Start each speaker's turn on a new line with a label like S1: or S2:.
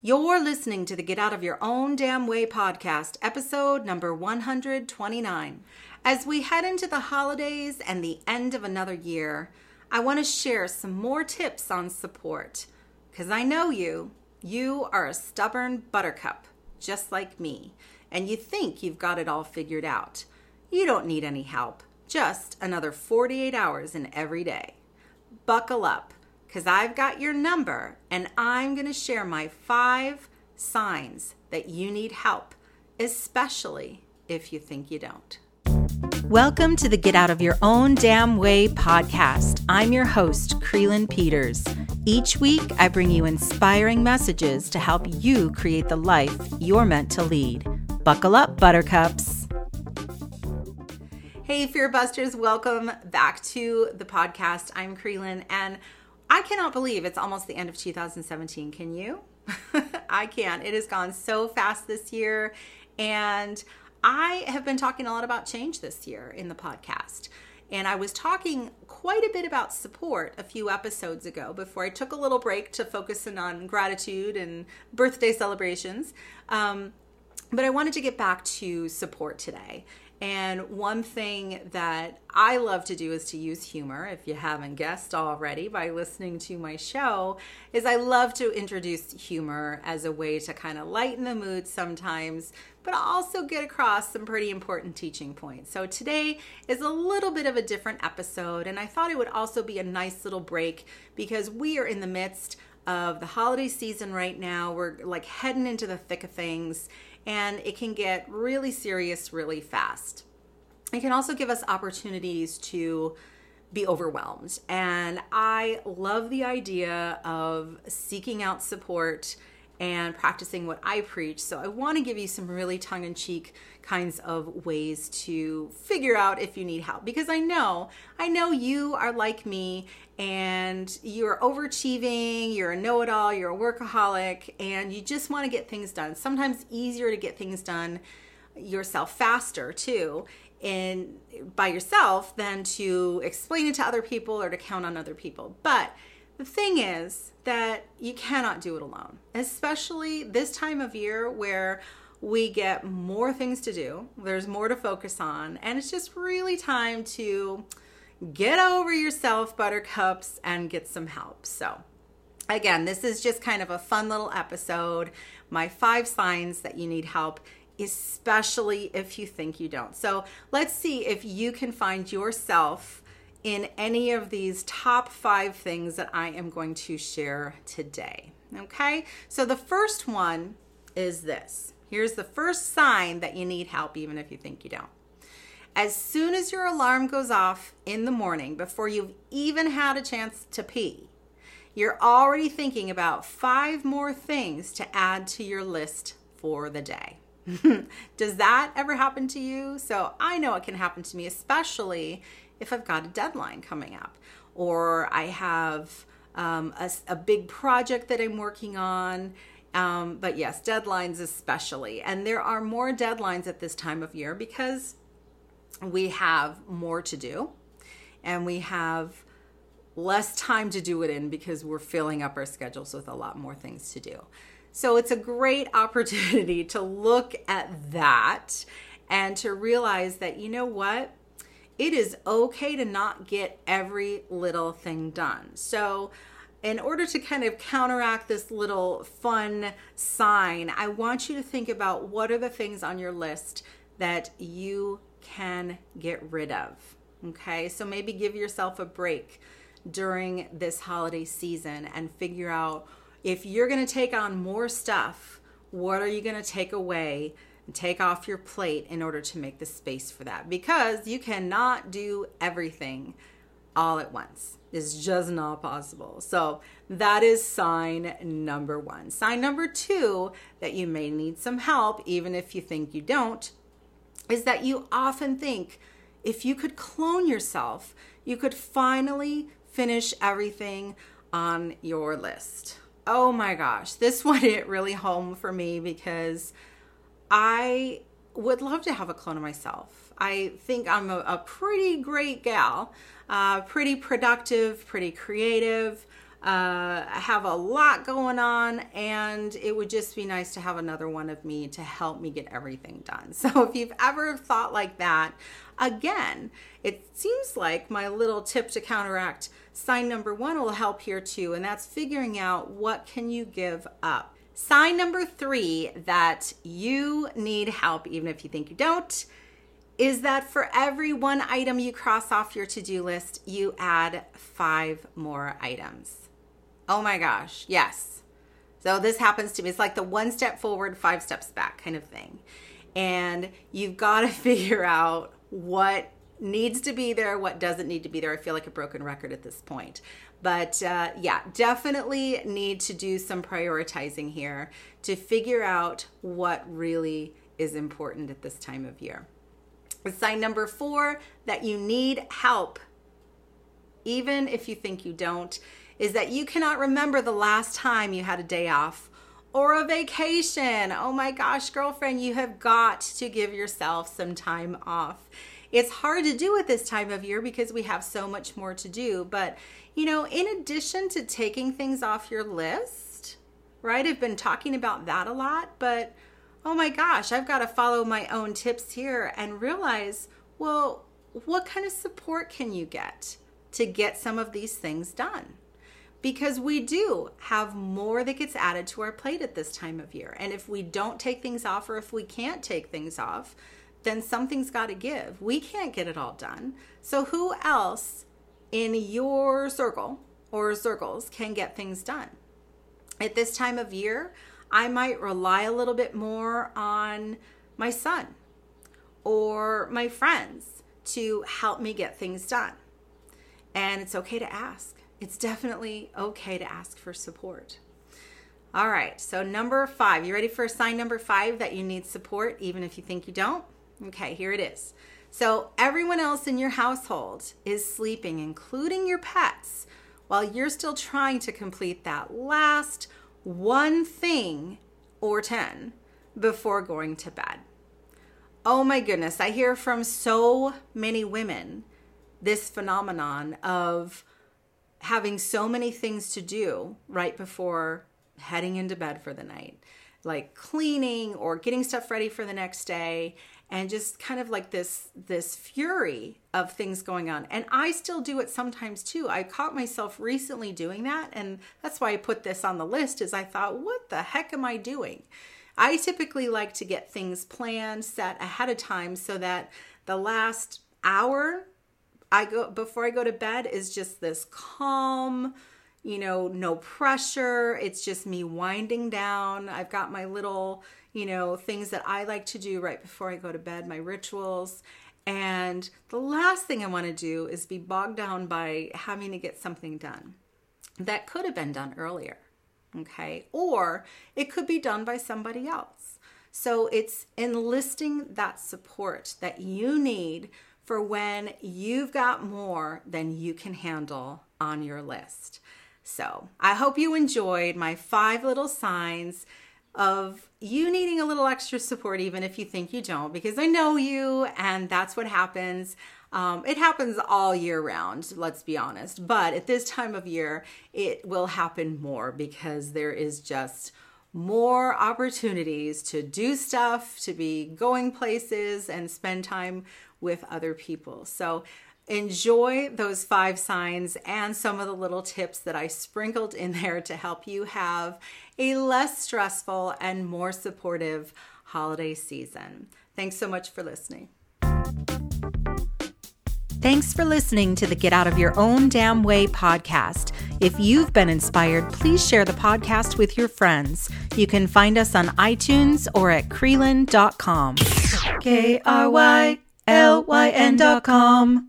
S1: You're listening to the Get Out of Your Own Damn Way podcast, episode number 129. As we head into the holidays and the end of another year, I want to share some more tips on support. Because I know you, you are a stubborn buttercup, just like me, and you think you've got it all figured out. You don't need any help, just another 48 hours in every day. Buckle up because I've got your number and I'm going to share my five signs that you need help, especially if you think you don't. Welcome to the Get Out of Your Own Damn Way podcast. I'm your host, Krylyn Peters. Each week, I bring you inspiring messages to help you create the life you're meant to lead. Buckle up, buttercups. Hey, Fear Busters, welcome back to the podcast. I'm Creelan, and I cannot believe it's almost the end of 2017. Can you? I can. It has gone so fast this year. And I have been talking a lot about change this year in the podcast. And I was talking quite a bit about support a few episodes ago before I took a little break to focus in on gratitude and birthday celebrations. Um, but I wanted to get back to support today. And one thing that I love to do is to use humor, if you haven't guessed already by listening to my show, is I love to introduce humor as a way to kind of lighten the mood sometimes, but also get across some pretty important teaching points. So today is a little bit of a different episode, and I thought it would also be a nice little break because we are in the midst of the holiday season right now. We're like heading into the thick of things and it can get really serious really fast. It can also give us opportunities to be overwhelmed. And I love the idea of seeking out support and practicing what I preach. So I want to give you some really tongue in cheek kinds of ways to figure out if you need help because I know, I know you are like me and you're overachieving, you're a know it all, you're a workaholic, and you just want to get things done. Sometimes easier to get things done yourself faster too in by yourself than to explain it to other people or to count on other people. But the thing is that you cannot do it alone, especially this time of year where we get more things to do, there's more to focus on, and it's just really time to get over yourself, buttercups, and get some help. So, again, this is just kind of a fun little episode. My five signs that you need help especially if you think you don't. So let's see if you can find yourself in any of these top five things that I am going to share today. Okay, so the first one is this. Here's the first sign that you need help, even if you think you don't. As soon as your alarm goes off in the morning, before you've even had a chance to pee, you're already thinking about five more things to add to your list for the day. Does that ever happen to you? So I know it can happen to me, especially if I've got a deadline coming up or I have um, a, a, big project that I'm working on. Um, but yes, deadlines especially. And there are more deadlines at this time of year because we have more to do and we have less time to do it in because we're filling up our schedules with a lot more things to do. So it's a great opportunity to look at that and to realize that, you know what? It is okay to not get every little thing done. So, in order to kind of counteract this little fun sign, I want you to think about what are the things on your list that you can get rid of. Okay, so maybe give yourself a break during this holiday season and figure out if you're going to take on more stuff, what are you going to take away take off your plate in order to make the space for that because you cannot do everything all at once. It's just not possible. So, that is sign number one. Sign number two that you may need some help, even if you think you don't, is that you often think if you could clone yourself, you could finally finish everything on your list. Oh my gosh, this one hit really home for me because I would love to have a clone of myself. I think I'm a, a pretty great gal, uh, pretty productive, pretty creative. uh, I have a lot going on, and it would just be nice to have another one of me to help me get everything done. So, if you've ever thought like that, again, it seems like my little tip to counteract sign number one will help here too, and that's figuring out what can you give up. Sign number three that you need help, even if you think you don't, is that for every one item you cross off your to do list, you add five more items. Oh my gosh, yes. So this happens to me. It's like the one step forward, five steps back kind of thing. And you've got to figure out what needs to be there, what doesn't need to be there. I feel like a broken record at this point. But uh, yeah, definitely need to do some prioritizing here to figure out what really is important at this time of year. Sign number four that you need help, even if you think you don't, is that you cannot remember the last time you had a day off or a vacation. Oh my gosh, girlfriend, you have got to give yourself some time off. It's hard to do at this time of year because we have so much more to do. But, you know, in addition to taking things off your list, right? I've been talking about that a lot, but oh my gosh, I've got to follow my own tips here and realize, well, what kind of support can you get to get some of these things done? because we do have more that gets added to our plate at this time of year. And if we don't take things off or if we can't take things off, then something's got to give. We can't get it all done. So, who else in your circle or circles can get things done? At this time of year, I might rely a little bit more on my son or my friends to help me get things done. And it's okay to ask it's definitely okay to ask for support. All right, so number five, you ready for a sign number five that you need support, even if you think you don't? Okay, here it is. So, everyone else in your household is sleeping, including your pets, while you're still trying to complete that last one thing or 10 before going to bed. Oh my goodness, I hear from so many women this phenomenon of having so many things to do right before heading into bed for the night, like cleaning or getting stuff ready for the next day and just kind of like this this fury of things going on. And i still do it sometimes too. I caught myself recently doing that and that's why i put this on the list is i thought what the heck am i doing? I typically like to get things planned set ahead of time so that the last hour I go before I go to bed is just this calm, you know, no pressure. It's just me winding down. I've got my little, you know, things that I like to do right before I go to bed, my rituals. And the last thing I want to do is be bogged down by having to get something done that could have been done earlier. Okay. Or it could be done by somebody else. So it's enlisting that support that you need for when you've got more than you can handle on your list. So I hope you enjoyed my five little signs of you needing a little extra support, even if you think you don't, because I know you, and that's what happens. Um, it happens all year round, let's be honest. But at this time of year, it will happen more because there is just more opportunities to do stuff, to be going places, and spend time with other people. So enjoy those five signs and some of the little tips that I sprinkled in there to help you have a less stressful and more supportive holiday season. Thanks so much for listening. Thanks for listening to the Get Out of Your Own Damn Way podcast. If you've been inspired, please share the podcast with your friends. You can find us on iTunes or at Krylyn.com. K R Y L Y N dot com.